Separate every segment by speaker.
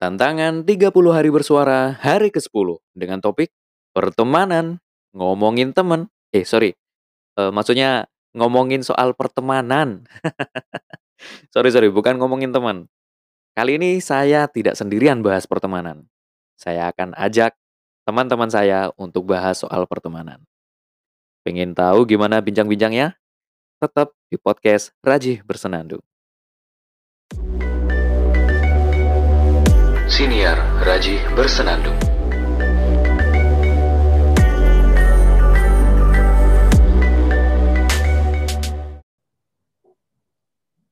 Speaker 1: Tantangan 30 hari bersuara hari ke-10 dengan topik pertemanan. Ngomongin temen. Eh, sorry. Eh, maksudnya ngomongin soal pertemanan. sorry, sorry. Bukan ngomongin teman. Kali ini saya tidak sendirian bahas pertemanan. Saya akan ajak teman-teman saya untuk bahas soal pertemanan. Pengen tahu gimana bincang-bincangnya? Tetap di podcast Rajih Bersenandung. Siniar Raji Bersenandung.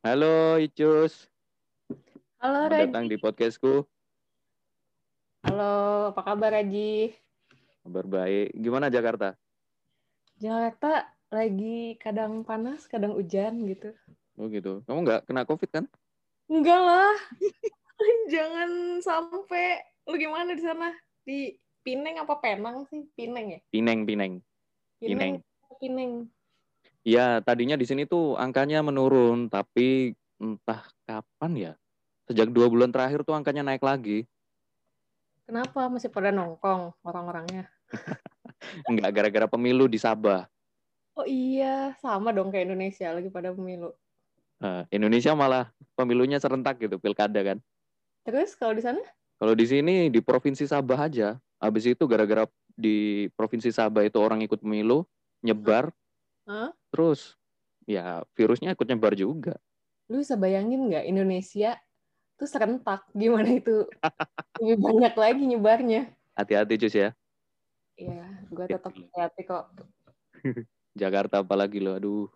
Speaker 1: Halo Icus.
Speaker 2: Halo
Speaker 1: Selamat
Speaker 2: Raji.
Speaker 1: datang di podcastku.
Speaker 2: Halo, apa kabar Raji?
Speaker 1: Kabar baik. Gimana Jakarta?
Speaker 2: Jakarta lagi kadang panas, kadang hujan gitu.
Speaker 1: Oh gitu. Kamu nggak kena covid kan?
Speaker 2: Enggak lah. Jangan sampai lu gimana di sana? Di Pineng apa Penang sih? Pineng ya?
Speaker 1: Pineng, Pineng. Pineng.
Speaker 2: Pineng.
Speaker 1: Ya, tadinya di sini tuh angkanya menurun, tapi entah kapan ya. Sejak dua bulan terakhir tuh angkanya naik lagi.
Speaker 2: Kenapa masih pada nongkrong orang-orangnya?
Speaker 1: Enggak gara-gara pemilu di Sabah.
Speaker 2: Oh iya, sama dong kayak Indonesia lagi pada pemilu.
Speaker 1: Eh, Indonesia malah pemilunya serentak gitu, pilkada kan.
Speaker 2: Terus kalau di sana?
Speaker 1: Kalau di sini di provinsi Sabah aja. Habis itu gara-gara di provinsi Sabah itu orang ikut pemilu, nyebar,
Speaker 2: Hah?
Speaker 1: terus ya virusnya ikut nyebar juga.
Speaker 2: Lu bisa bayangin nggak Indonesia tuh serentak gimana itu lebih banyak lagi nyebarnya?
Speaker 1: Hati-hati Cus ya.
Speaker 2: Iya, gue tetap hati kok.
Speaker 1: Jakarta apalagi lo, aduh.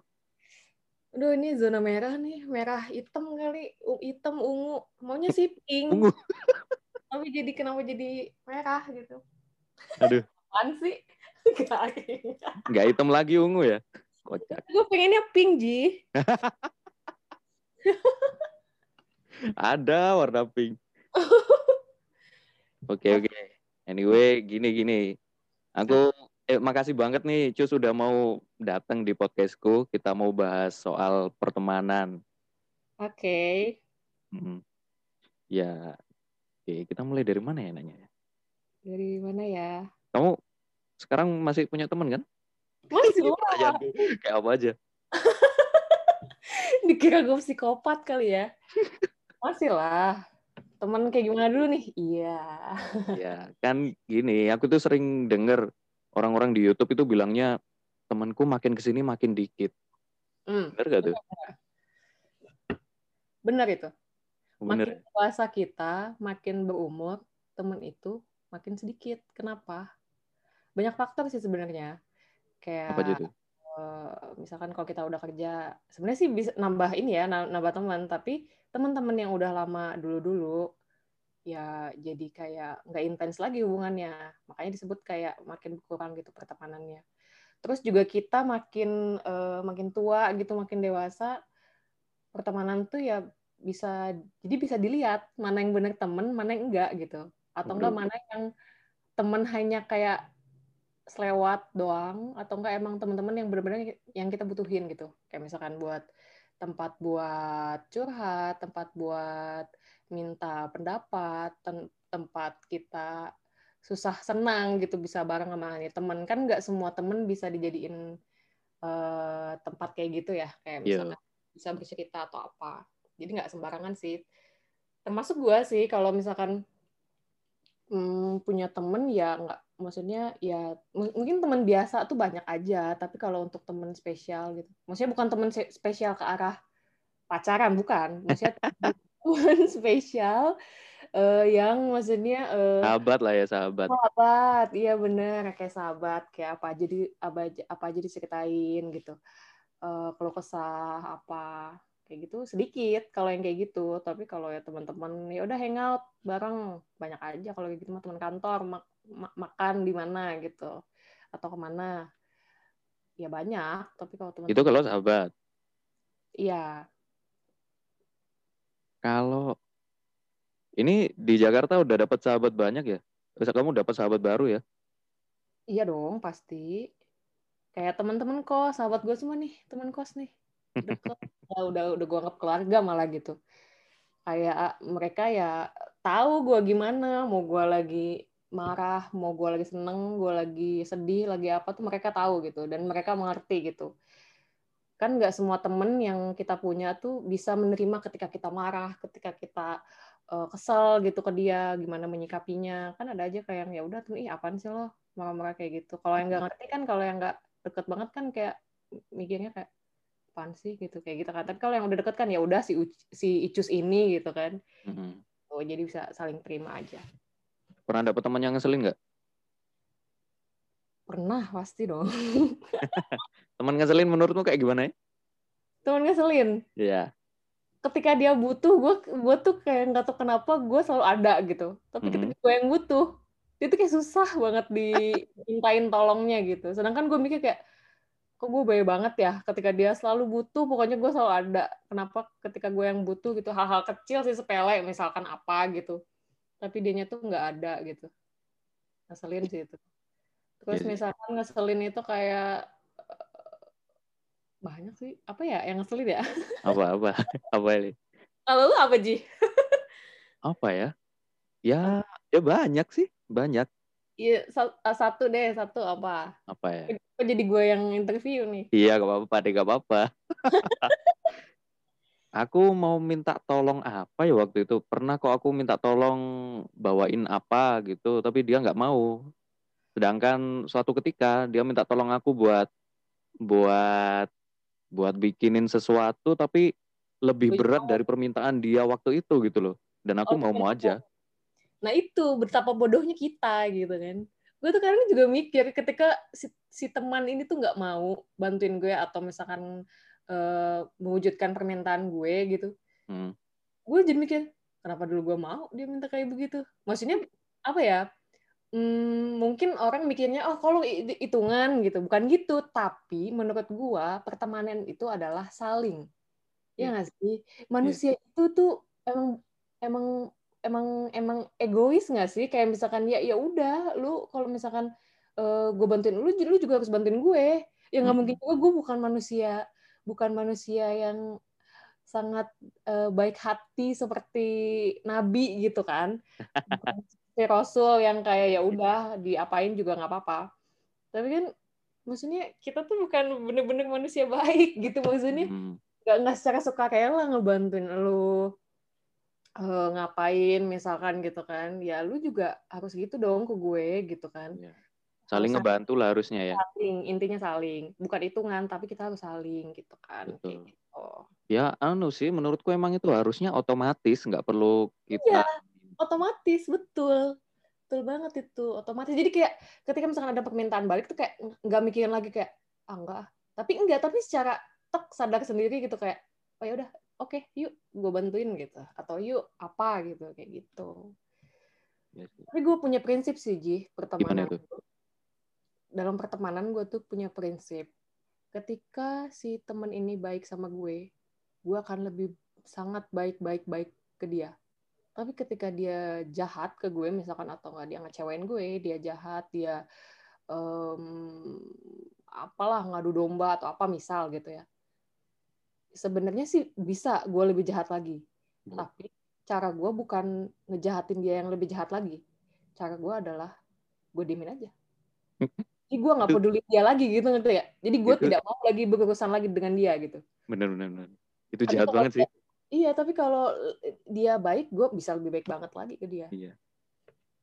Speaker 2: Aduh, ini zona merah nih, merah hitam kali, hitam ungu. Maunya sih pink.
Speaker 1: Ungu.
Speaker 2: Tapi jadi kenapa jadi merah gitu?
Speaker 1: Aduh.
Speaker 2: Apaan sih? Gak.
Speaker 1: Hitam lagi ungu ya. Kocak.
Speaker 2: Gue pengennya pink, Ji.
Speaker 1: Ada warna pink. Oke oke. Anyway, gini gini. Aku eh, makasih banget nih Cus sudah mau datang di podcastku. Kita mau bahas soal pertemanan.
Speaker 2: Oke.
Speaker 1: Hmm. Ya, oke. Kita mulai dari mana ya nanya?
Speaker 2: Dari mana ya?
Speaker 1: Kamu sekarang masih punya teman kan?
Speaker 2: Masih
Speaker 1: Kayak apa aja?
Speaker 2: Dikira gue psikopat kali ya. Masih lah. Temen kayak gimana dulu nih? Iya.
Speaker 1: Ya, kan gini, aku tuh sering denger orang-orang di YouTube itu bilangnya temanku makin ke sini makin dikit.
Speaker 2: Hmm,
Speaker 1: Bener gak tuh?
Speaker 2: bener itu.
Speaker 1: Bener.
Speaker 2: Makin dewasa kita, makin berumur, temen itu makin sedikit. Kenapa? Banyak faktor sih sebenarnya. Kayak
Speaker 1: Apa
Speaker 2: eh, misalkan kalau kita udah kerja, sebenarnya sih bisa nambah ini ya, na- nambah teman. Tapi teman-teman yang udah lama dulu-dulu, ya jadi kayak nggak intens lagi hubungannya. Makanya disebut kayak makin berkurang gitu pertemanannya. Terus juga kita makin eh, makin tua gitu, makin dewasa, pertemanan tuh ya bisa jadi bisa dilihat mana yang benar temen, mana yang enggak gitu. Atau enggak mana yang temen hanya kayak selewat doang atau enggak emang teman-teman yang benar-benar yang kita butuhin gitu. Kayak misalkan buat tempat buat curhat, tempat buat minta pendapat, tem- tempat kita susah senang gitu bisa bareng sama nih temen. Kan nggak semua temen bisa dijadiin eh, tempat kayak gitu ya kayak
Speaker 1: Iya.
Speaker 2: misalkan bisa bercerita atau apa. Jadi nggak sembarangan sih. Termasuk gua sih kalau misalkan hmm, punya temen ya nggak maksudnya ya mungkin teman biasa tuh banyak aja tapi kalau untuk temen spesial gitu. Maksudnya bukan temen se- spesial ke arah pacaran bukan. Maksudnya temen spesial eh, yang maksudnya eh,
Speaker 1: Sahabat lah ya sahabat.
Speaker 2: sahabat. Iya bener kayak sahabat kayak apa aja di apa aja, apa aja diceritain gitu. Eh kalau kesah apa kayak gitu sedikit kalau yang kayak gitu. Tapi kalau ya teman-teman ya udah hangout bareng. Banyak aja kalau kayak gitu mah teman kantor mak- ma- makan di mana gitu atau ke mana. Ya banyak tapi kalau teman
Speaker 1: Itu kalau sahabat.
Speaker 2: iya
Speaker 1: Kalau ini di Jakarta udah dapat sahabat banyak ya? Terus kamu dapat sahabat baru ya?
Speaker 2: iya dong pasti. Kayak teman-teman kos sahabat gue semua nih teman kos nih. Deket. Ya udah udah gue anggap keluarga malah gitu. Kayak mereka ya tahu gue gimana mau gue lagi marah mau gue lagi seneng gue lagi sedih lagi apa tuh mereka tahu gitu. Dan mereka mengerti gitu kan nggak semua temen yang kita punya tuh bisa menerima ketika kita marah ketika kita uh, kesel gitu ke dia gimana menyikapinya. Kan ada aja kayak ya udah tuh ih apaan sih lo marah-marah kayak gitu. Kalau yang nggak ngerti kan kalau yang nggak deket banget kan kayak mikirnya kayak apaan sih? Gitu kayak gitu kan. Tapi kalau yang udah deket kan ya udah si si icus ini gitu kan. Mm-hmm. oh jadi bisa saling terima aja.
Speaker 1: Pernah dapet teman yang ngeselin nggak
Speaker 2: pernah pasti dong.
Speaker 1: Teman ngeselin menurutmu kayak gimana ya?
Speaker 2: Teman ngeselin?
Speaker 1: Iya. Yeah.
Speaker 2: ketika dia butuh gue gue tuh kayak nggak tahu kenapa gue selalu ada gitu. Tapi mm-hmm. ketika gue yang butuh itu kayak susah banget dimintain tolongnya gitu. Sedangkan gue mikir kayak kok gue baik banget ya? Ketika dia selalu butuh pokoknya gue selalu ada. Kenapa ketika gue yang butuh gitu? Hal-hal kecil sih sepele misalkan apa gitu. Tapi dianya tuh nggak ada gitu. Ngeselin sih itu terus yeah. misalkan ngeselin itu kayak eh, banyak sih apa ya yang ngeselin ya
Speaker 1: apa apa apa ini
Speaker 2: kalau lu apa Ji
Speaker 1: apa ya ya ya banyak sih banyak
Speaker 2: Iya, satu deh, satu apa?
Speaker 1: Apa ya?
Speaker 2: Kok jadi gue yang interview nih?
Speaker 1: Iya, gak apa-apa deh, gak apa-apa. aku mau minta tolong apa ya waktu itu? Pernah kok aku minta tolong bawain apa gitu, tapi dia nggak mau. Sedangkan suatu ketika dia minta tolong aku buat buat buat bikinin sesuatu, tapi lebih berat dari permintaan dia waktu itu gitu loh. Dan aku mau-mau aja.
Speaker 2: Nah itu betapa bodohnya kita gitu kan. Gue tuh kadang juga mikir ketika si, si teman ini tuh nggak mau bantuin gue atau misalkan uh, mewujudkan permintaan gue gitu. Hmm. Gue jadi mikir kenapa dulu gue mau dia minta kayak begitu. Maksudnya apa ya? Hmm, mungkin orang mikirnya oh kalau hitungan gitu. Bukan gitu. Tapi menurut gue pertemanan itu adalah saling. Ya nggak sih? Manusia yeah. itu tuh emang emang emang emang egois nggak sih? Kayak misalkan ya ya udah lu kalau misalkan uh, eh, gue bantuin lu lu juga harus bantuin gue. Ya nggak hmm. mungkin juga gue bukan manusia bukan manusia yang sangat uh, baik hati seperti nabi gitu kan seperti rasul yang kayak ya udah diapain juga nggak apa-apa tapi kan maksudnya kita tuh bukan bener-bener manusia baik gitu maksudnya hmm. nggak nggak secara suka sukarela ngebantuin lu uh, ngapain misalkan gitu kan ya lu juga harus gitu dong ke gue gitu kan ya.
Speaker 1: saling ngebantu lah harusnya ya
Speaker 2: saling intinya saling bukan hitungan tapi kita harus saling gitu kan
Speaker 1: Betul. gitu. ya anu sih menurutku emang itu harusnya otomatis nggak perlu kita
Speaker 2: ya, otomatis betul. Betul banget itu otomatis. Jadi kayak ketika misalkan ada permintaan balik tuh kayak nggak mikirin lagi kayak ah enggak tapi enggak tapi secara tek sadar sendiri gitu kayak oh ya udah oke okay, yuk gue bantuin gitu. Atau yuk apa? gitu kayak gitu. Ya, tapi gue punya prinsip sih Ji pertemanan dalam pertemanan gue tuh punya prinsip ketika si temen ini baik sama gue gue akan lebih sangat baik baik baik ke dia tapi ketika dia jahat ke gue misalkan atau nggak dia ngecewain gue dia jahat dia um, apalah ngadu domba atau apa misal gitu ya. Sebenarnya sih bisa gue lebih jahat lagi. Hmm. tapi cara gue bukan ngejahatin dia yang lebih jahat lagi. Cara gue adalah gue diemin aja. Jadi gue nggak peduli dia lagi gitu ngerti ya jadi gue tidak mau lagi berurusan lagi dengan dia gitu.
Speaker 1: Benar benar benar. Itu jahat tapi banget sih
Speaker 2: iya tapi kalau dia baik gue bisa lebih baik banget lagi ke dia.
Speaker 1: Iya.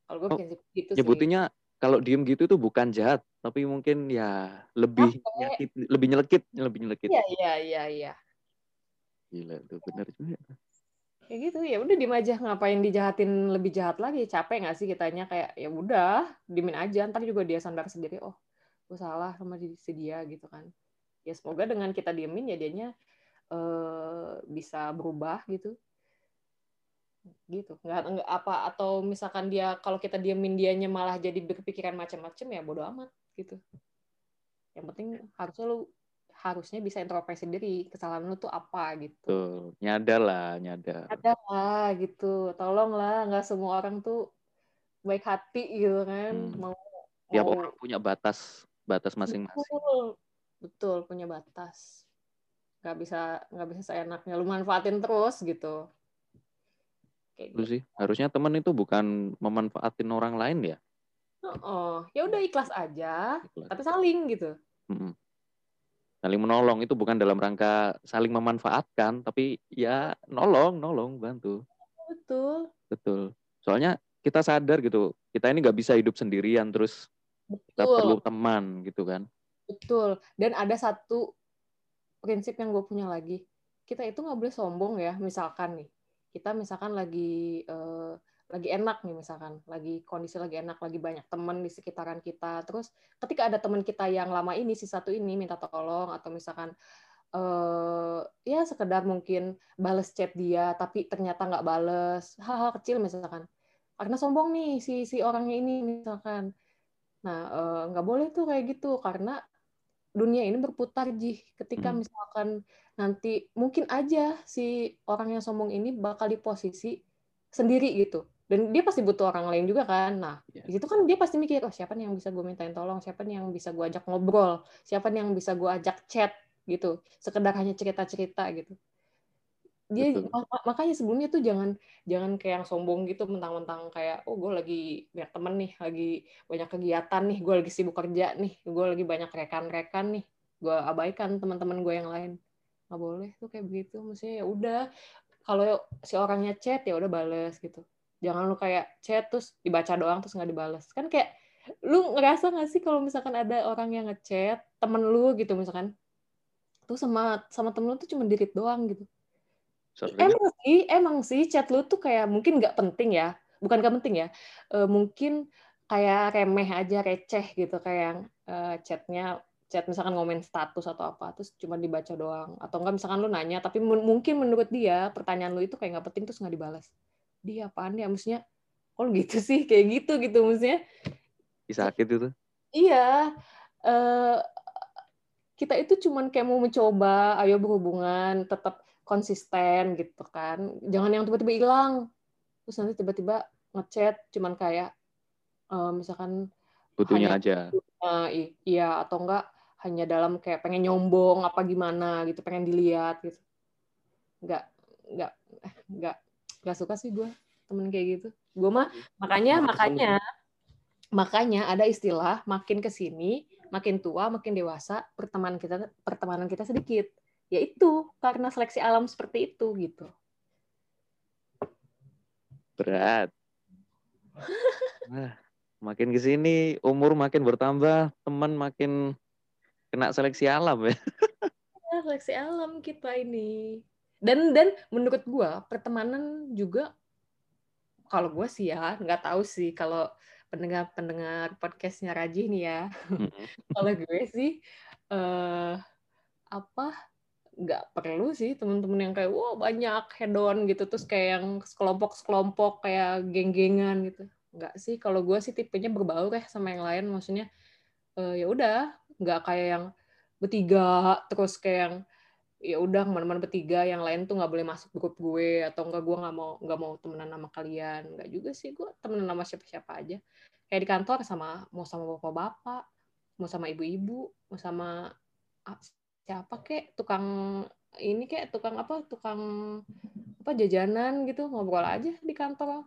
Speaker 2: Kalau gue
Speaker 1: oh, gitu nyebutinnya kalau diem gitu itu bukan jahat tapi mungkin ya lebih nyakit, lebih nyelekit lebih nyelekit.
Speaker 2: Iya iya iya iya.
Speaker 1: Gila tuh benar juga.
Speaker 2: Kayak gitu ya udah diem aja. Ngapain dijahatin lebih jahat lagi? Capek nggak sih kitanya? Kayak ya udah dimin aja. Ntar juga dia sadar sendiri oh gue salah sama si dia gitu kan. Ya semoga dengan kita diemin ya dianya uh, bisa berubah gitu gitu nggak, nggak apa atau misalkan dia kalau kita diemin dianya malah jadi berpikiran macam-macam ya bodo amat gitu yang penting harusnya lu harusnya bisa introspeksi diri kesalahan lu tuh apa gitu.
Speaker 1: Tuh, nyadar lah, nyadar.
Speaker 2: Nyadar lah gitu. Tolonglah nggak semua orang tuh baik hati gitu kan. Hmm. Mau
Speaker 1: tiap mau... orang punya batas batas masing-masing.
Speaker 2: Betul. Betul, punya batas. Nggak bisa nggak bisa seenaknya lu manfaatin terus gitu. kayak
Speaker 1: Itu
Speaker 2: gitu.
Speaker 1: sih, harusnya teman itu bukan memanfaatin orang lain ya?
Speaker 2: Oh, ya udah ikhlas aja,
Speaker 1: Ikhlas.
Speaker 2: tapi saling gitu.
Speaker 1: Mm-mm. Saling menolong itu bukan dalam rangka saling memanfaatkan, tapi ya nolong, nolong, bantu.
Speaker 2: Betul.
Speaker 1: Betul. Soalnya kita sadar gitu, kita ini nggak bisa hidup sendirian terus kita
Speaker 2: Betul.
Speaker 1: perlu teman gitu kan.
Speaker 2: Betul. Dan ada satu prinsip yang gue punya lagi. Kita itu nggak boleh sombong ya. Misalkan nih, kita misalkan lagi eh, lagi enak nih misalkan, lagi kondisi lagi enak, lagi banyak teman di sekitaran kita. Terus ketika ada teman kita yang lama ini si satu ini minta tolong atau misalkan eh ya sekedar mungkin bales chat dia tapi ternyata nggak bales hal-hal kecil misalkan karena sombong nih si si orangnya ini misalkan nah eh, nggak boleh tuh kayak gitu karena dunia ini berputar jih ketika
Speaker 1: Hmm.
Speaker 2: misalkan nanti mungkin aja si orang yang sombong ini bakal di posisi sendiri gitu. Dan dia pasti butuh orang lain juga kan. Nah
Speaker 1: Iya.
Speaker 2: di situ kan dia pasti mikir oh siapa nih yang bisa gue mintain tolong? Siapa nih yang bisa gue ajak ngobrol? Siapa nih yang bisa gue ajak chat? gitu. Sekedar hanya cerita cerita gitu dia
Speaker 1: Betul.
Speaker 2: mak- makanya sebelumnya tuh jangan jangan kayak yang sombong gitu mentang-mentang kayak oh gue lagi banyak temen nih lagi banyak kegiatan nih gue lagi sibuk kerja nih gue lagi banyak rekan-rekan nih gue abaikan teman-teman gue yang lain. Nggak boleh tuh kayak begitu maksudnya ya udah kalau si orangnya chat ya udah bales gitu. Jangan lu kayak chat terus dibaca doang terus nggak dibales. Kan kayak lu ngerasa nggak sih kalau misalkan ada orang yang ngechat temen lu gitu misalkan tuh sama sama temen lu tuh cuma dirit doang gitu
Speaker 1: Sorry.
Speaker 2: Emang sih, emang sih chat lu tuh kayak mungkin nggak penting ya, bukan nggak penting ya, Eh, mungkin kayak remeh aja, receh gitu kayak yang eh, chatnya chat misalkan ngomen status atau apa, terus cuma dibaca doang, atau enggak misalkan lu nanya, tapi mun- mungkin menurut dia pertanyaan lu itu kayak nggak penting terus nggak dibalas. Dia apaan ya, maksudnya, kok lu gitu sih, kayak gitu gitu maksudnya.
Speaker 1: Ih, sakit itu.
Speaker 2: Iya, eh, kita itu cuman kayak mau mencoba, ayo berhubungan, tetap konsisten gitu kan. Jangan yang tiba-tiba hilang. Terus nanti tiba-tiba ngechat cuman kayak eh, misalkan
Speaker 1: Butuhnya
Speaker 2: Hanya-
Speaker 1: aja.
Speaker 2: eh, iya atau enggak hanya dalam kayak pengen nyombong apa gimana gitu, pengen dilihat gitu. Enggak enggak enggak enggak suka sih gue temen kayak gitu. Gue mah makanya
Speaker 1: Malah kesel
Speaker 2: makanya makanya ada istilah makin ke sini makin tua makin dewasa pertemanan kita pertemanan kita sedikit yaitu karena seleksi alam seperti itu gitu
Speaker 1: Berat. Makin ke sini umur makin bertambah, teman makin kena seleksi alam ya.
Speaker 2: Ya, seleksi alam kita ini dan dan menurut gua pertemanan juga kalau gua sih ya nggak tahu sih kalau pendengar pendengar podcastnya Raji nih ya kalau gue sih eh apa nggak perlu sih teman-teman yang kayak wow banyak hedon gitu. Terus kayak yang sekelompok sekelompok kayak geng-gengan gitu. Nggak sih. Kalau gue sih tipenya berbaur ya sama yang lain. Maksudnya eh, ya udah nggak kayak yang bertiga terus kayak yang ya udah ke mana-mana bertiga yang lain tuh nggak boleh masuk grup gue atau enggak gue nggak mau nggak mau temenan sama kalian. Nggak juga sih. Gue temenan sama siapa-siapa aja. Kayak di kantor sama mau sama bapak-bapak mau sama ibu-ibu mau sama siapa kek tukang ini kek tukang apa tukang apa jajanan gitu ngobrol aja di kantor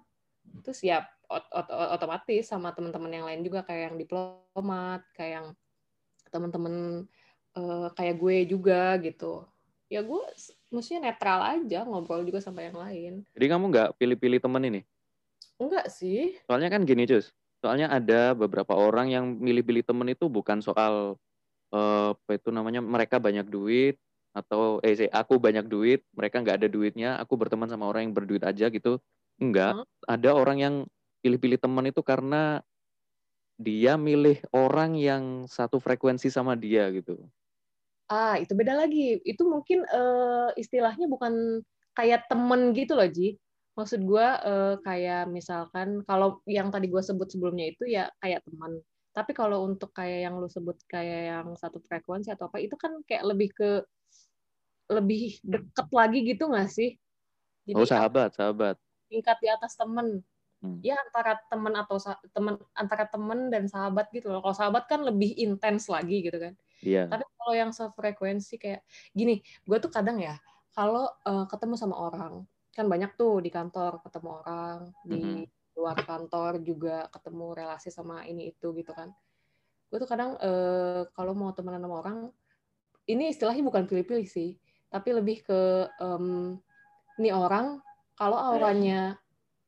Speaker 2: terus ya ot- ot- otomatis sama teman-teman yang lain juga kayak yang diplomat kayak yang teman-teman eh, kayak gue juga gitu ya gue maksudnya netral aja ngobrol juga sama yang lain
Speaker 1: Jadi kamu nggak pilih-pilih teman ini?
Speaker 2: enggak sih
Speaker 1: Soalnya kan gini, Cus. Soalnya ada beberapa orang yang milih-pilih temen itu bukan soal eh, apa itu namanya mereka banyak duit atau eh sih, aku banyak duit, mereka nggak ada duitnya, aku berteman sama orang yang berduit aja gitu. Enggak,
Speaker 2: Hah?
Speaker 1: ada orang yang pilih-pilih teman itu karena dia milih orang yang satu frekuensi sama dia gitu.
Speaker 2: ah itu beda lagi itu mungkin eh, istilahnya bukan kayak temen gitu loh Ji maksud gue eh, kayak misalkan kalau yang tadi gue sebut sebelumnya itu ya kayak teman tapi kalau untuk kayak yang lu sebut kayak yang satu frekuensi atau apa itu kan kayak lebih ke lebih deket lagi gitu nggak sih jadi
Speaker 1: Oh sahabat, sahabat.
Speaker 2: tingkat di atas temen
Speaker 1: Hmm.
Speaker 2: ya antara temen atau temen antara temen dan sahabat gitu loh kalau sahabat kan lebih intens lagi gitu kan
Speaker 1: Iya.
Speaker 2: tapi kalau yang sefrekuensi kayak gini gue tuh kadang ya kalau eh, ketemu sama orang kan banyak tuh di kantor ketemu orang di
Speaker 1: Mhm.
Speaker 2: Luar kantor juga ketemu relasi sama ini itu gitu kan. Gue tuh kadang eh, kalau mau temenan sama orang ini istilahnya bukan pilih-pilih sih tapi lebih ke em, ini orang kalau auranya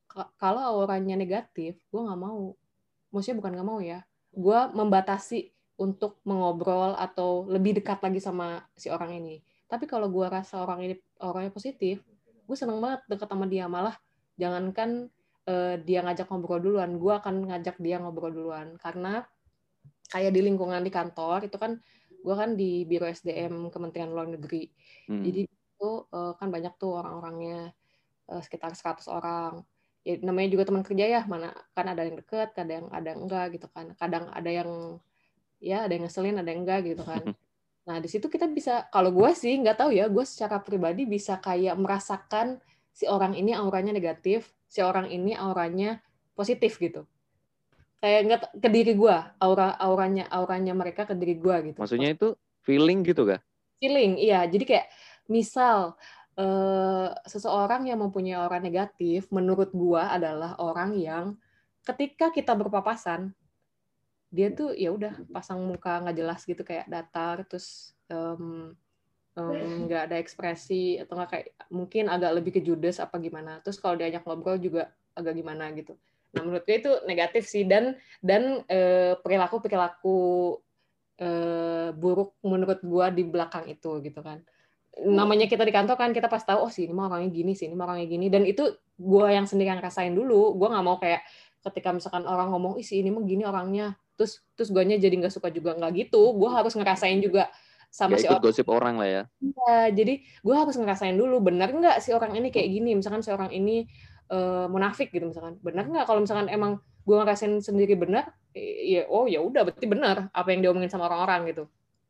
Speaker 2: ka- kalau auranya negatif gue nggak mau. Maksudnya bukan nggak mau ya gue membatasi untuk mengobrol atau lebih dekat lagi sama si orang ini. Tapi kalau gue rasa orang ini orangnya positif gue seneng banget deket sama dia. Malah jangankan eh, dia ngajak ngobrol duluan gue akan ngajak dia ngobrol duluan karena kayak di lingkungan di kantor itu kan gue kan di biro SDM Kementerian Luar Negeri
Speaker 1: Hmm.
Speaker 2: jadi itu eh, kan banyak tuh orang-orangnya eh, sekitar 100 orang. Ya, namanya juga teman kerja ya, mana kan ada yang deket, kadang ada yang enggak gitu kan. Kadang ada yang ya ada yang ngeselin, ada yang enggak gitu kan. Nah di situ kita bisa, kalau gue sih nggak tahu ya, gue secara pribadi bisa kayak merasakan si orang ini auranya negatif, si orang ini auranya positif gitu. Kayak nggak ke diri gue, aura auranya auranya mereka ke diri gue gitu.
Speaker 1: Maksudnya itu feeling gitu kah?
Speaker 2: feeling iya jadi kayak misal eh, seseorang yang mempunyai aura negatif menurut gua adalah orang yang ketika kita berpapasan dia tuh ya udah pasang muka nggak jelas gitu kayak datar terus em, nggak ada ekspresi atau nggak kayak mungkin agak lebih ke judes apa gimana. Terus kalau diajak ngobrol juga agak gimana gitu. Nah menurut gue itu negatif sih. Dan dan perilaku perilaku buruk menurut gua di belakang itu gitu kan. Namanya kita di kantor kan kita pas tahu oh sih ini mah orangnya gini sih ini mah orangnya gini. Dan itu gua yang sendiri yang rasain dulu. Gua nggak mau kayak ketika misalkan orang ngomong ih sih ini mah gini orangnya. Terus terus guanya jadi nggak suka juga. Nggak gitu. Gua harus ngerasain juga sama si
Speaker 1: ikut
Speaker 2: orang
Speaker 1: gosip orang lah ya.
Speaker 2: Iya, jadi gue harus ngerasain dulu benar nggak si orang ini kayak gini? Misalkan si orang ini eh, munafik gitu misalkan. Benar nggak kalau misalkan emang gue ngerasain sendiri benar ya oh ya udah berarti benar apa yang diomongin sama orang-orang gitu.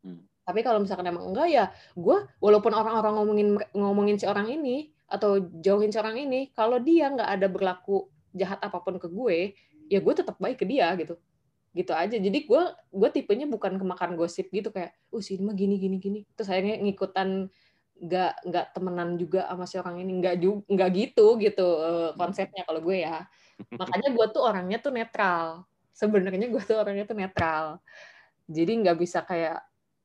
Speaker 1: Hmm.
Speaker 2: tapi kalau misalkan emang enggak ya gue walaupun orang-orang ngomongin ngomongin si orang ini atau jauhin si orang ini kalau dia nggak ada berlaku jahat apa pun ke gue ya gue tetap baik ke dia gitu gitu aja. Jadi gue gue tipenya bukan kemakan gosip gitu kayak oh si ini mah gini gini gini. Terus akhirnya ngikutan nggak nggak temenan juga sama si orang ini. Nggak juga nggak gitu gitu eh, konsepnya kalau gue ya. Makanya gue tuh orangnya tuh netral. Sebenarnya gue tuh orangnya tuh netral. Jadi nggak bisa kayak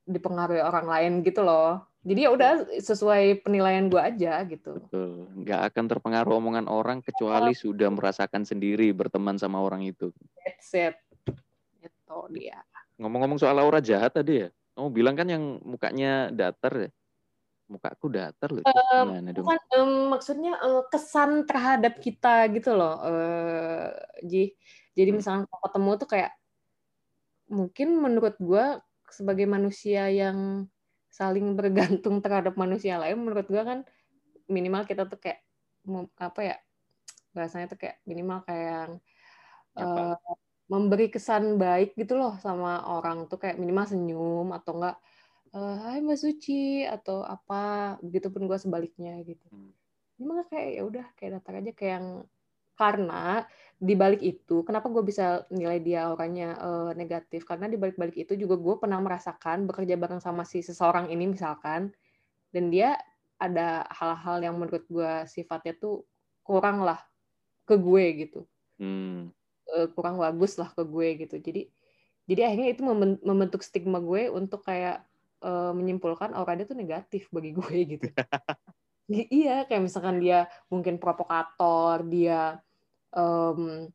Speaker 2: dipengaruhi orang lain gitu loh. Jadi ya udah sesuai penilaian gue aja gitu.
Speaker 1: Betul. Nggak akan terpengaruh omongan orang kecuali sudah merasakan sendiri berteman sama orang itu.
Speaker 2: that's it itu dia
Speaker 1: Ngomong-ngomong soal aura jahat tadi ya. Kamu bilang kan yang mukanya datar ya. Mukaku datar loh. Dong?
Speaker 2: bukan em, maksudnya eh, kesan terhadap kita gitu loh Ji jadi
Speaker 1: Hmm.
Speaker 2: misalnya kalau ketemu tuh kayak mungkin menurut gue sebagai manusia yang saling bergantung terhadap manusia lain menurut gue kan minimal kita tuh kayak apa ya bahasanya tuh kayak minimal kayak yang
Speaker 1: Apa?
Speaker 2: eh, memberi kesan baik gitu loh sama orang tuh kayak minimal senyum atau enggak eh, Hai Mbak Suci atau apa begitupun gue sebaliknya gitu
Speaker 1: Hmm.
Speaker 2: minimal kayak ya udah kayak datar aja kayak yang karena di balik itu kenapa gue bisa nilai dia orangnya eh, negatif karena di balik balik itu juga gue pernah merasakan bekerja bareng sama si seseorang ini misalkan dan dia ada hal-hal yang menurut gue sifatnya tuh kurang lah ke gue gitu
Speaker 1: Hmm.
Speaker 2: Eh, kurang bagus lah ke gue gitu. Jadi jadi akhirnya itu memben- membentuk stigma gue untuk kayak eh, menyimpulkan aura dia tuh negatif bagi gue gitu. Iya kayak misalkan dia mungkin provokator dia em,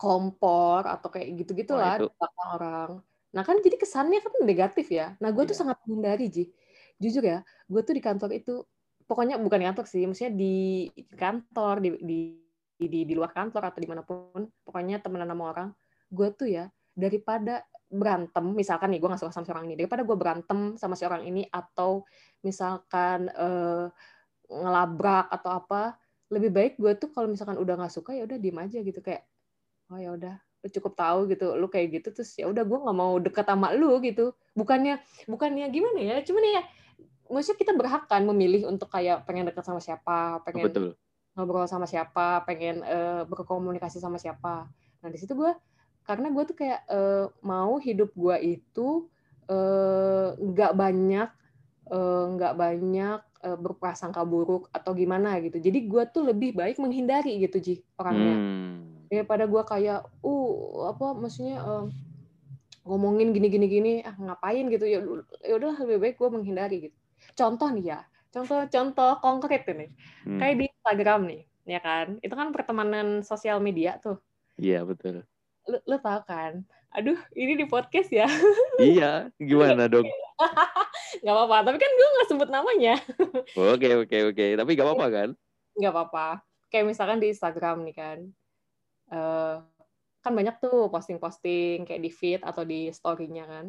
Speaker 2: kompor atau kayak gitu gitulah belakang orang. Nah kan jadi kesannya kan negatif ya. Nah gue tuh
Speaker 1: Iya.
Speaker 2: sangat menghindari Ji. Jujur ya gue tuh di kantor itu pokoknya bukan di kantor sih maksudnya di kantor di di di, di luar kantor atau di mana pun pokoknya temenan sama orang gue tuh ya daripada berantem misalkan nih gue nggak suka sama si orang ini daripada gue berantem sama si orang ini atau misalkan eh, ngelabrak atau apa lebih baik gue tuh kalau misalkan udah nggak suka ya udah diem aja gitu kayak oh ya udah cukup tahu gitu lu kayak gitu terus ya udah gue nggak mau deket sama lu gitu bukannya bukannya gimana ya cuman ya maksudnya kita berhak kan memilih untuk kayak pengen deket sama siapa pengen
Speaker 1: betul.
Speaker 2: Ngobrol sama siapa, pengen eh, berkomunikasi sama siapa. Nah di situ gue, karena gue tuh kayak eh, mau hidup gue itu eh, nggak banyak, eh, nggak banyak uh, berprasangka buruk atau gimana gitu. Jadi gue tuh lebih baik menghindari gitu Ji orangnya. Hmm. Daripada gue kayak uh apa maksudnya uh, ngomongin gini gini gini ah ngapain gitu ya ya udah lebih baik gue menghindari gitu. Contoh nih ya, contoh contoh konkret ini. Hmm. Kayak di Instagram nih, ya kan? Itu kan pertemanan sosial media tuh.
Speaker 1: Iya, betul.
Speaker 2: Lu, lu tau kan? Aduh, ini di podcast ya.
Speaker 1: Iya, gimana dong?
Speaker 2: gak apa-apa, tapi kan gue gak sebut namanya.
Speaker 1: Oke, oke, oke. Tapi gak apa-apa kan?
Speaker 2: Gak apa-apa. Kayak misalkan di Instagram nih kan. Uh, kan banyak tuh posting-posting kayak di feed atau di story-nya kan.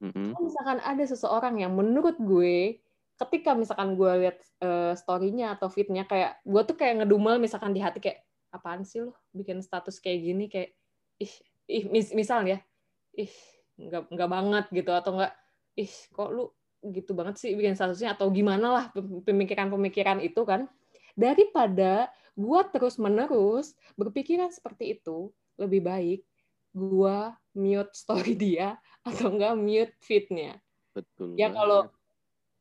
Speaker 2: Mm-hmm. Kalau misalkan ada seseorang yang menurut gue ketika misalkan gue lihat uh, story-nya atau feed-nya kayak gue tuh kayak ngedumel misalkan di hati kayak apaan sih lo bikin status kayak gini? Kayak ih ih mis misal ya ih nggak nggak banget gitu atau enggak ih kok lu gitu banget sih bikin statusnya? Atau gimana lah pemikiran-pemikiran itu kan. Daripada gue terus menerus berpikiran seperti itu lebih baik gue mute story dia atau enggak mute feednya.
Speaker 1: Betul
Speaker 2: ya kalau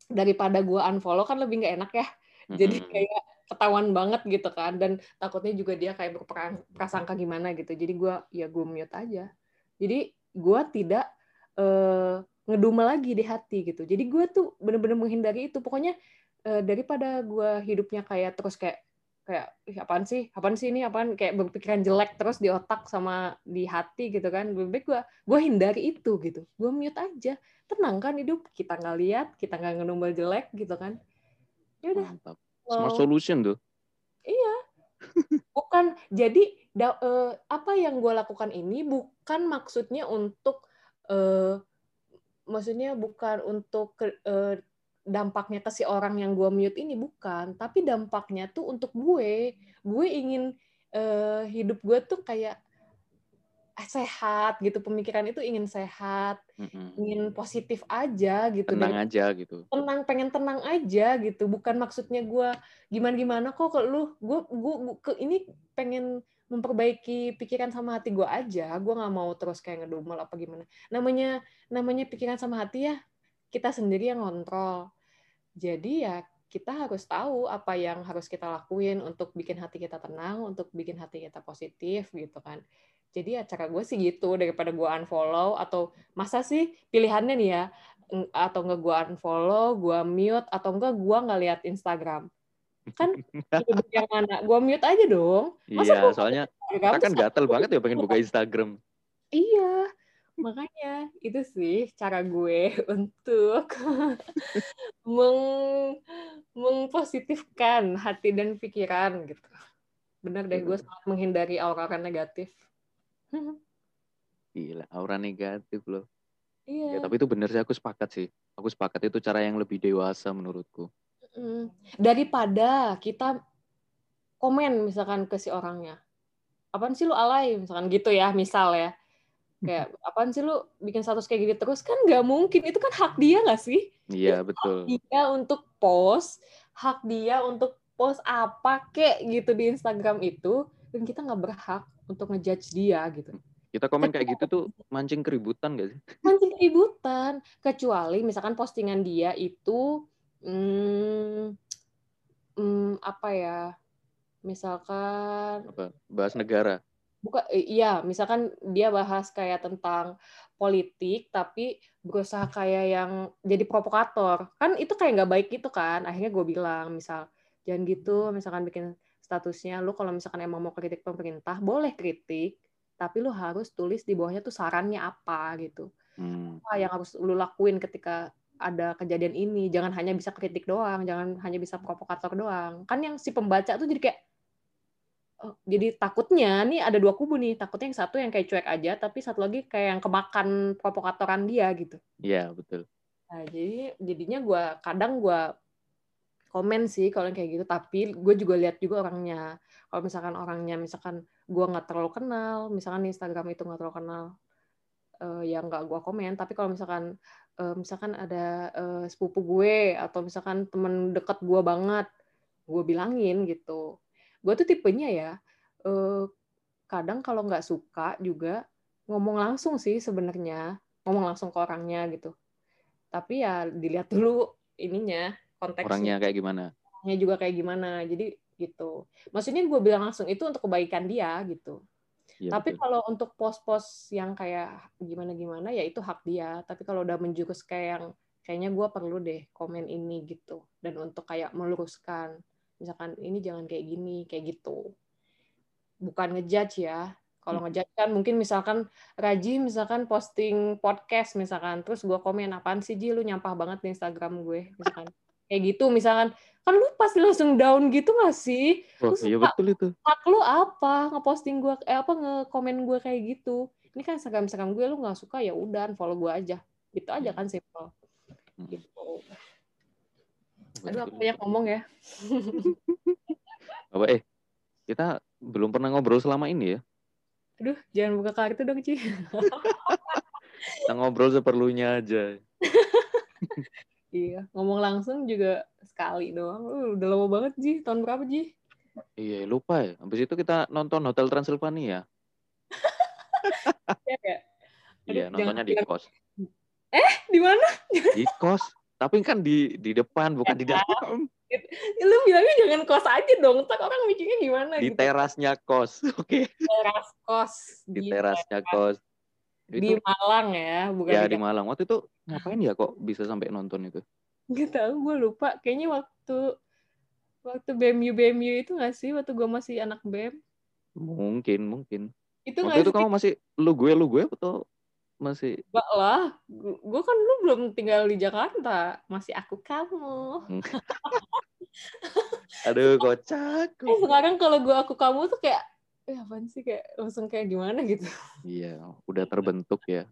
Speaker 2: daripada gue unfollow kan lebih nggak enak ya. Jadi kayak ketahuan banget gitu kan dan takutnya juga dia kayak berprasangka gimana gitu. Jadi gue ya gue mute aja. Jadi gue tidak uh, ngedumel lagi di hati gitu. Jadi gue tuh bener-bener menghindari itu. Pokoknya uh, daripada gue hidupnya kayak terus kayak kayak Ih, apaan sih? Apaan sih ini? Apaan? Kayak berpikiran jelek terus di otak sama di hati gitu kan. Lebih baik gue gue hindari itu gitu. Gue mute aja. Tenang kan hidup? Kita nggak lihat kita nggak ngenumbal jelek gitu kan. Ya udah.
Speaker 1: Smart solution tuh.
Speaker 2: Iya. Bukan. Jadi da, uh, apa yang gue lakukan ini bukan maksudnya untuk uh, maksudnya bukan untuk uh, dampaknya ke si orang yang gue mute ini bukan, tapi dampaknya tuh untuk gue, gue ingin uh, hidup gue tuh kayak sehat gitu, pemikiran itu ingin sehat, mm-hmm. ingin positif aja gitu.
Speaker 1: Tenang Dan, aja gitu.
Speaker 2: Tenang, pengen tenang aja gitu, bukan maksudnya gue gimana gimana kok ke lu, gue gue ke ini pengen memperbaiki pikiran sama hati gue aja, gue nggak mau terus kayak ngedumel apa gimana. Namanya namanya pikiran sama hati ya kita sendiri yang kontrol. Jadi ya kita harus tahu apa yang harus kita lakuin untuk bikin hati kita tenang, untuk bikin hati kita positif gitu kan. Jadi ya cara gue sih gitu daripada gue unfollow atau masa sih pilihannya nih ya atau enggak gue unfollow, gue mute atau enggak gue nggak lihat Instagram. Kan yang mana? Gue mute aja dong.
Speaker 1: Masa iya, soalnya kita kan gatel banget ya pengen buka Instagram.
Speaker 2: Iya, Makanya itu sih cara gue untuk meng mengpositifkan hati dan pikiran gitu. Benar deh, gue sangat menghindari aura-aura negatif.
Speaker 1: Gila, aura negatif loh.
Speaker 2: Iya.
Speaker 1: Ya, tapi itu benar sih, aku sepakat sih. Aku sepakat itu cara yang lebih dewasa menurutku.
Speaker 2: Daripada kita komen misalkan ke si orangnya. Apaan sih lu alay? Misalkan gitu ya, misal ya kayak apaan sih lu bikin status kayak gitu terus? Kan nggak mungkin itu kan hak dia nggak sih?
Speaker 1: Iya betul
Speaker 2: hak dia untuk post hak dia untuk post apa kek gitu di Instagram itu dan kita nggak berhak untuk ngejudge dia gitu.
Speaker 1: Kita komen kayak gitu tuh mancing keributan gak sih?
Speaker 2: Mancing keributan kecuali misalkan postingan dia itu hmm, hmm, apa ya misalkan
Speaker 1: apa bahas negara
Speaker 2: buka iya misalkan dia bahas kayak tentang politik tapi berusaha kayak yang jadi provokator. Kan itu kayak nggak baik gitu kan akhirnya gue bilang misal jangan gitu misalkan bikin statusnya lu kalau misalkan emang mau kritik pemerintah boleh kritik tapi lu harus tulis di bawahnya tuh sarannya apa gitu. Hmm. apa yang harus lu lakuin ketika ada kejadian ini? Jangan hanya bisa kritik doang jangan hanya bisa provokator doang. Kan yang si pembaca tuh jadi kayak oh, jadi takutnya nih ada dua kubu nih takutnya yang satu yang kayak cuek aja tapi satu lagi kayak yang kemakan provokatoran dia gitu.
Speaker 1: Iya betul.
Speaker 2: Nah jadi jadinya gue kadang gue komen sih kalau kayak gitu tapi gue juga lihat juga orangnya. Kalau misalkan orangnya misalkan gue nggak terlalu kenal misalkan di Instagram itu nggak terlalu kenal uh, ya nggak gue komen. Tapi kalau misalkan uh, misalkan ada uh, sepupu gue atau misalkan temen deket gue banget gue bilangin gitu gue tuh tipenya ya eh, kadang kalau nggak suka juga ngomong langsung sih sebenarnya ngomong langsung ke orangnya gitu tapi ya dilihat dulu ininya konteksnya
Speaker 1: Orangnya kayak gimana?
Speaker 2: orangnya juga kayak gimana. Jadi gitu. Maksudnya gue bilang langsung itu untuk kebaikan dia gitu.
Speaker 1: Iya,
Speaker 2: Tapi
Speaker 1: betul.
Speaker 2: kalau untuk pos-pos yang kayak gimana-gimana ya itu hak dia. Tapi kalau udah menjurus kayak yang kayaknya gue perlu deh komen ini gitu. Dan untuk kayak meluruskan. Misalkan ini jangan kayak gini, kayak gitu. Bukan ngejudge ya. Kalau
Speaker 1: Hmm.
Speaker 2: ngejudge kan mungkin misalkan Raji misalkan posting podcast misalkan. Terus gue komen, apaan sih Ji lu nyampah banget di Instagram gue. Misalkan. Kayak gitu misalkan. Kan lu pasti langsung down gitu gak sih?
Speaker 1: Oh,
Speaker 2: Terus
Speaker 1: iya betul itu.
Speaker 2: hak lu apa ngeposting gue eh apa ngekomen gue kayak gitu ini kan Instagram Instagram gue lu nggak suka ya udah follow gue aja gitu aja kan simple
Speaker 1: Hmm.
Speaker 2: gitu aduh aku banyak ngomong ya
Speaker 1: Apa eh kita belum pernah ngobrol selama ini ya.
Speaker 2: aduh jangan buka kartu dong Ci
Speaker 1: Kita ngobrol seperlunya aja.
Speaker 2: iya ngomong langsung juga sekali doang Lu udah lama banget Ji tahun berapa Ji
Speaker 1: Iya, lupa ya. Habis itu kita nonton Hotel Transylvania.
Speaker 2: ya ya
Speaker 1: Iya, nontonnya di
Speaker 2: jangan-
Speaker 1: kos.
Speaker 2: di mana
Speaker 1: Di kos. Tapi kan di di depan bukan di dalam.
Speaker 2: lu bilangnya jangan kos aja dong tak orang mikirnya gimana
Speaker 1: Di
Speaker 2: gitu
Speaker 1: terasnya kos. Oke,
Speaker 2: teras kos
Speaker 1: di terasnya kos.
Speaker 2: di
Speaker 1: Itu
Speaker 2: Malang ya bukan
Speaker 1: ya
Speaker 2: di
Speaker 1: di Malang. Waktu itu ngapain ya kok bisa sampai nonton itu?
Speaker 2: Gak tau, gue lupa. Kayaknya waktu waktu BMU BMU itu gak sih? Waktu gue masih anak BEM.
Speaker 1: Mungkin, mungkin.
Speaker 2: Itu
Speaker 1: Waktu itu
Speaker 2: sih?
Speaker 1: kamu masih lu gue lu gue atau masih
Speaker 2: Enggak lah. Gue kan lu belum tinggal di Jakarta. Masih aku kamu.
Speaker 1: aduh kocak.
Speaker 2: Eh, sekarang kalau gue aku kamu tuh kayak, eh apaan sih? Kayak langsung kayak gimana gitu.
Speaker 1: Iya, udah terbentuk ya.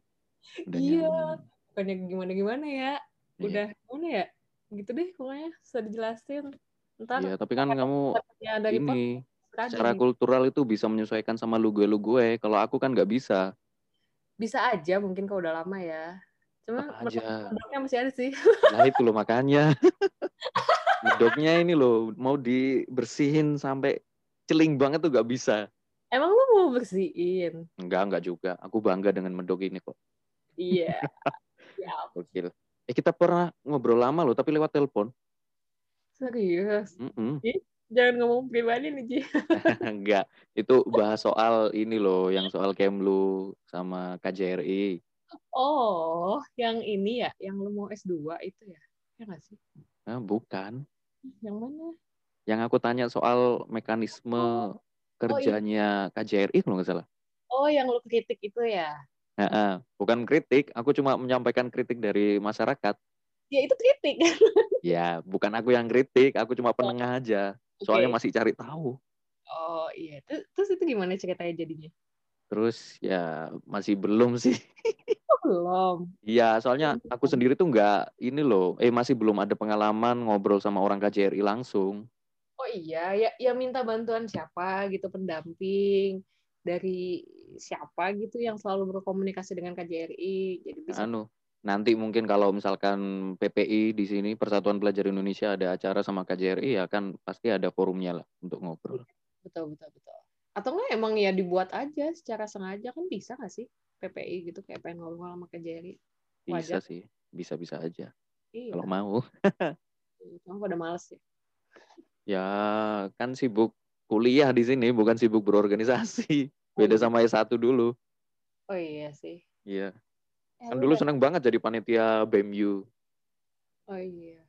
Speaker 1: Udah
Speaker 2: Iya.
Speaker 1: nyaman.
Speaker 2: Bukannya gimana-gimana ya.
Speaker 1: Iya.
Speaker 2: Udah, gimana ya? Gitu deh pokoknya. Bisa dijelasin. Ntar
Speaker 1: Iya, tapi kan kamu
Speaker 2: ya, dari
Speaker 1: ini secara
Speaker 2: nih.
Speaker 1: kultural itu bisa menyesuaikan sama lu gue lu gue. Kalau aku kan nggak bisa.
Speaker 2: Bisa aja mungkin kalau udah lama ya. Cuma medoknya masih ada sih.
Speaker 1: Nah itu loh makanya. Medoknya ini loh mau dibersihin sampai celing banget tuh nggak bisa.
Speaker 2: Emang lu mau bersihin?
Speaker 1: Enggak, enggak juga. Aku bangga dengan medok ini kok.
Speaker 2: Iya. ya,
Speaker 1: Gokil. Eh kita pernah ngobrol lama loh, tapi lewat telepon.
Speaker 2: serius.
Speaker 1: Mm-mm.
Speaker 2: Jangan ngomong pribadi nih, Ji.
Speaker 1: Enggak, itu bahas soal ini loh, yang soal Kemlu sama KJRI.
Speaker 2: Oh, yang ini ya, yang lu mau S2 itu ya? Ya nggak sih?
Speaker 1: Nah, bukan.
Speaker 2: Yang mana?
Speaker 1: Yang aku tanya soal mekanisme
Speaker 2: Oh.
Speaker 1: kerjanya KJRI kalau nggak salah.
Speaker 2: Oh, yang lu kritik itu ya?
Speaker 1: Nah, ah, bukan kritik, aku cuma menyampaikan kritik dari masyarakat.
Speaker 2: Ya, itu kritik.
Speaker 1: Ya, bukan aku yang kritik, aku cuma penengah aja. Soalnya
Speaker 2: Oke.
Speaker 1: masih cari tahu.
Speaker 2: Oh, iya. Terus, terus itu gimana ceritanya jadinya?
Speaker 1: Terus ya masih belum sih.
Speaker 2: Oh, belum.
Speaker 1: Iya, soalnya aku sendiri tuh nggak ini loh, eh masih belum ada pengalaman ngobrol sama orang KJRI langsung.
Speaker 2: Oh iya, ya, ya minta bantuan siapa gitu, pendamping dari siapa gitu yang selalu berkomunikasi dengan KJRI. Jadi bisa
Speaker 1: Anu, nanti mungkin kalau misalkan PPI di sini Persatuan Pelajar Indonesia ada acara sama KJRI ya kan pasti ada forumnya lah untuk ngobrol.
Speaker 2: betul betul betul. Atau enggak emang ya dibuat aja secara sengaja kan bisa nggak sih PPI gitu kayak pengen ngobrol sama KJRI.
Speaker 1: Bisa
Speaker 2: Wajar.
Speaker 1: sih, bisa-bisa aja
Speaker 2: Iya.
Speaker 1: kalau mau.
Speaker 2: Cuma pada males ya.
Speaker 1: Ya kan sibuk kuliah di sini bukan sibuk berorganisasi. Beda sama S1 dulu.
Speaker 2: Oh iya sih.
Speaker 1: Iya. Kan
Speaker 2: lu
Speaker 1: dulu seneng banget jadi panitia BEMU.
Speaker 2: Oh iya.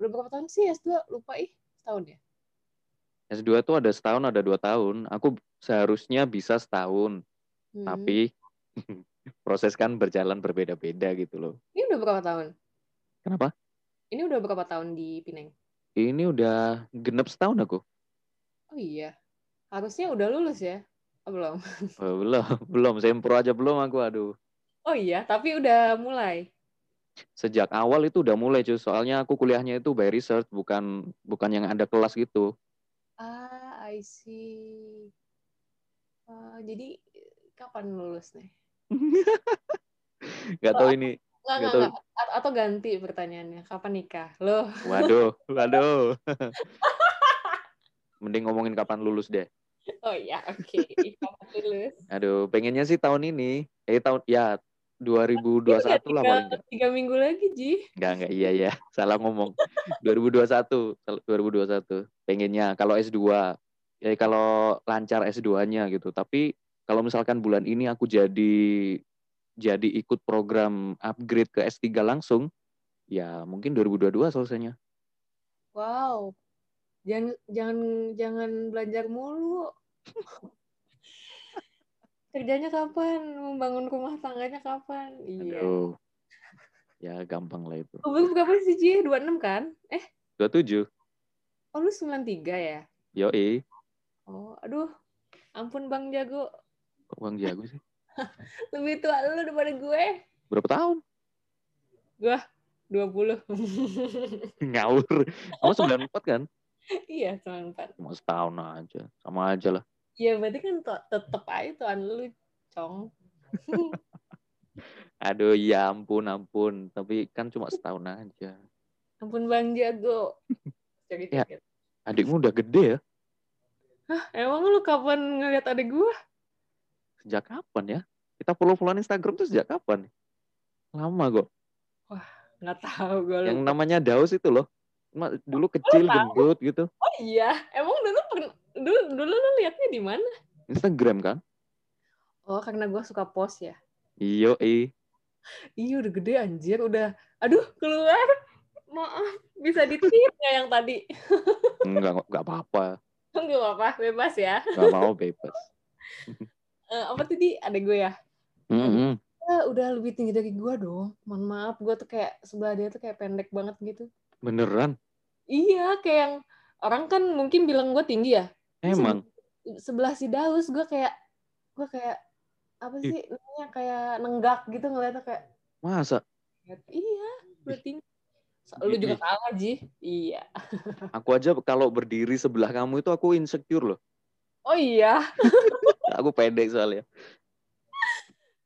Speaker 2: Udah berapa tahun sih S2? Lupa ih. Setahun ya?
Speaker 1: S2 tuh ada setahun, ada dua tahun. Aku seharusnya bisa setahun,
Speaker 2: Hmm.
Speaker 1: tapi proses kan berjalan berbeda-beda gitu loh.
Speaker 2: Ini udah berapa tahun?
Speaker 1: Kenapa?
Speaker 2: Ini udah berapa tahun di Pineng?
Speaker 1: Ini udah genep setahun aku.
Speaker 2: Oh iya. Harusnya udah lulus ya? Oh, belum.
Speaker 1: Oh, belum, belum. Sempro aja belum aku, aduh.
Speaker 2: Oh iya, tapi udah mulai.
Speaker 1: Sejak awal itu udah mulai cuy. Soalnya aku kuliahnya itu by research, bukan bukan yang ada kelas gitu.
Speaker 2: Ah, I see. Ah, jadi kapan lulus nih?
Speaker 1: Gak tahu ini.
Speaker 2: Nggak,
Speaker 1: Nggak
Speaker 2: nggak,
Speaker 1: tahu.
Speaker 2: nggak. A- Atau ganti pertanyaannya. Kapan nikah? Loh,
Speaker 1: Waduh, waduh. Mending ngomongin kapan lulus deh.
Speaker 2: oh iya, oke. Kapan lulus?
Speaker 1: Aduh, pengennya sih tahun ini. Eh tahun ya 2021 lah paling enggak.
Speaker 2: tiga minggu lagi Ji
Speaker 1: Enggak, enggak, iya ya, salah ngomong. 2021, 2021. Pengennya kalau S2, ya kalau lancar S2-nya gitu. Tapi kalau misalkan bulan ini aku jadi jadi ikut program upgrade ke S3 langsung, ya mungkin 2022 selesainya.
Speaker 2: wow jangan jangan jangan belajar mulu kerjanya kapan membangun rumah tangganya kapan iya
Speaker 1: Aduh. Ya gampang lah itu.
Speaker 2: umur berapa sih Ji 26 kan eh
Speaker 1: 27.
Speaker 2: oh lu 93 ya
Speaker 1: Yoi.
Speaker 2: oh aduh ampun Bang Jago
Speaker 1: Kok Bang Jago sih?
Speaker 2: lebih tua lu daripada gue
Speaker 1: Berapa tahun?
Speaker 2: 20
Speaker 1: Ngawur. Kamu 94 kan?
Speaker 2: iya 94
Speaker 1: Cuma setahun aja. Sama aja lah.
Speaker 2: Iya berarti kan tetep aja tuan lu cong.
Speaker 1: Aduh, ya ampun, ampun. Tapi kan cuma setahun aja.
Speaker 2: Ampun Bang Jago. Jadi
Speaker 1: Ya. Adikmu udah gede ya?
Speaker 2: Emang lu kapan ngeliat adik gua?
Speaker 1: Sejak kapan ya? Kita follow-followan Instagram tuh sejak kapan? Lama kok.
Speaker 2: Nggak tahu gue
Speaker 1: Yang namanya Daus itu loh. Dulu kecil,
Speaker 2: tahu?
Speaker 1: gendut gitu.
Speaker 2: Oh iya, emang dulu dulu dulu lu liatnya di mana?
Speaker 1: Instagram kan?
Speaker 2: Oh karena gua suka post ya.
Speaker 1: Iyo, eh.
Speaker 2: Iya udah gede anjir, udah. Aduh keluar. Maaf, bisa ditit nggak yang tadi?
Speaker 1: Enggak, enggak apa-apa.
Speaker 2: Enggak apa-apa, bebas ya.
Speaker 1: Enggak mau bebas.
Speaker 2: Eh, apa tadi? Adek gue ya?
Speaker 1: Mm-mm.
Speaker 2: Ah, udah lebih tinggi dari gua dong. Mohon maaf, gua tuh kayak sebelah dia tuh kayak pendek banget gitu.
Speaker 1: Beneran?
Speaker 2: Iya, kayak yang orang kan mungkin bilang gue tinggi ya.
Speaker 1: Emang?
Speaker 2: Sebelah si Daus gue kayak gue kayak apa
Speaker 1: Ih.
Speaker 2: sih namanya kayak nenggak gitu ngeliatnya kayak
Speaker 1: Masa?
Speaker 2: iya gue tinggi. Lu juga kalah Ji. Iya.
Speaker 1: Aku aja kalau berdiri sebelah kamu itu aku insecure loh.
Speaker 2: Oh iya.
Speaker 1: Aku pendek soalnya.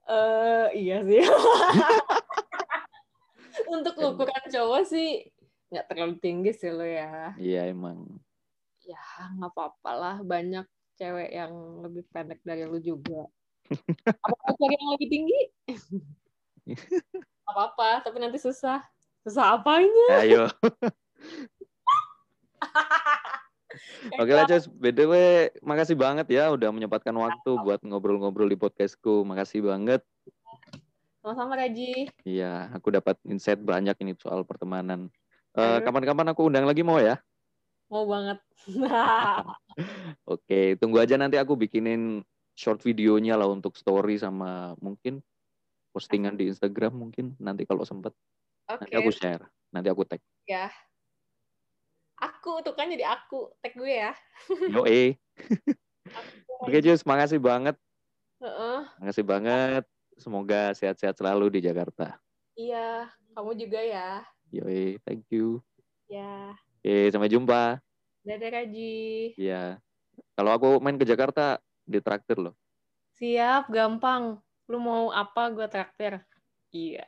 Speaker 2: Eh iya sih. Untuk ukuran cowok sih nggak terlalu tinggi sih lo ya.
Speaker 1: Iya emang.
Speaker 2: Ya nggak apa-apa lah. Banyak cewek yang lebih pendek dari lu juga. Apa cari yang lebih tinggi? Apa-apa, tapi nanti susah. Susah apanya?
Speaker 1: Ayo. Oke lah Cus, BTW makasih banget ya udah menyempatkan waktu buat ngobrol-ngobrol di podcastku. Makasih banget.
Speaker 2: Sama-sama Raji.
Speaker 1: Iya, aku dapat insight banyak ini soal pertemanan. Eh,
Speaker 2: Ayo.
Speaker 1: Kapan-kapan aku undang lagi mau ya?
Speaker 2: Mau banget.
Speaker 1: Oke, tunggu aja nanti aku bikinin short videonya lah untuk story sama mungkin postingan di Instagram mungkin nanti kalau sempet
Speaker 2: Oke,
Speaker 1: nanti aku share, nanti aku tag.
Speaker 2: ya. Aku tuh kan jadi aku. Tag gue ya.
Speaker 1: Yo eh. Oke Jus, makasih banget,
Speaker 2: Heeh.
Speaker 1: makasih banget. Semoga sehat-sehat selalu di Jakarta.
Speaker 2: Iya, kamu juga ya.
Speaker 1: Yo eh, thank you.
Speaker 2: Ya.
Speaker 1: Oke, sampai jumpa.
Speaker 2: Dadah Raji.
Speaker 1: Iya. Kalau aku main ke Jakarta ditraktir loh.
Speaker 2: Siap, gampang. Lu mau apa gue traktir. Iya.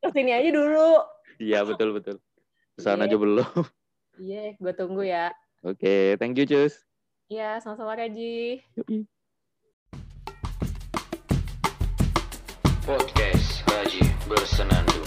Speaker 2: Ke sini aja dulu.
Speaker 1: Iya betul betul. Ke sana
Speaker 2: Iya.
Speaker 1: aja belum.
Speaker 2: Iya, gue tunggu ya.
Speaker 1: Oke, thank you Jus.
Speaker 2: Iya, sama-sama Raji.
Speaker 1: Yoi.
Speaker 3: Podcast Haji Bersenandung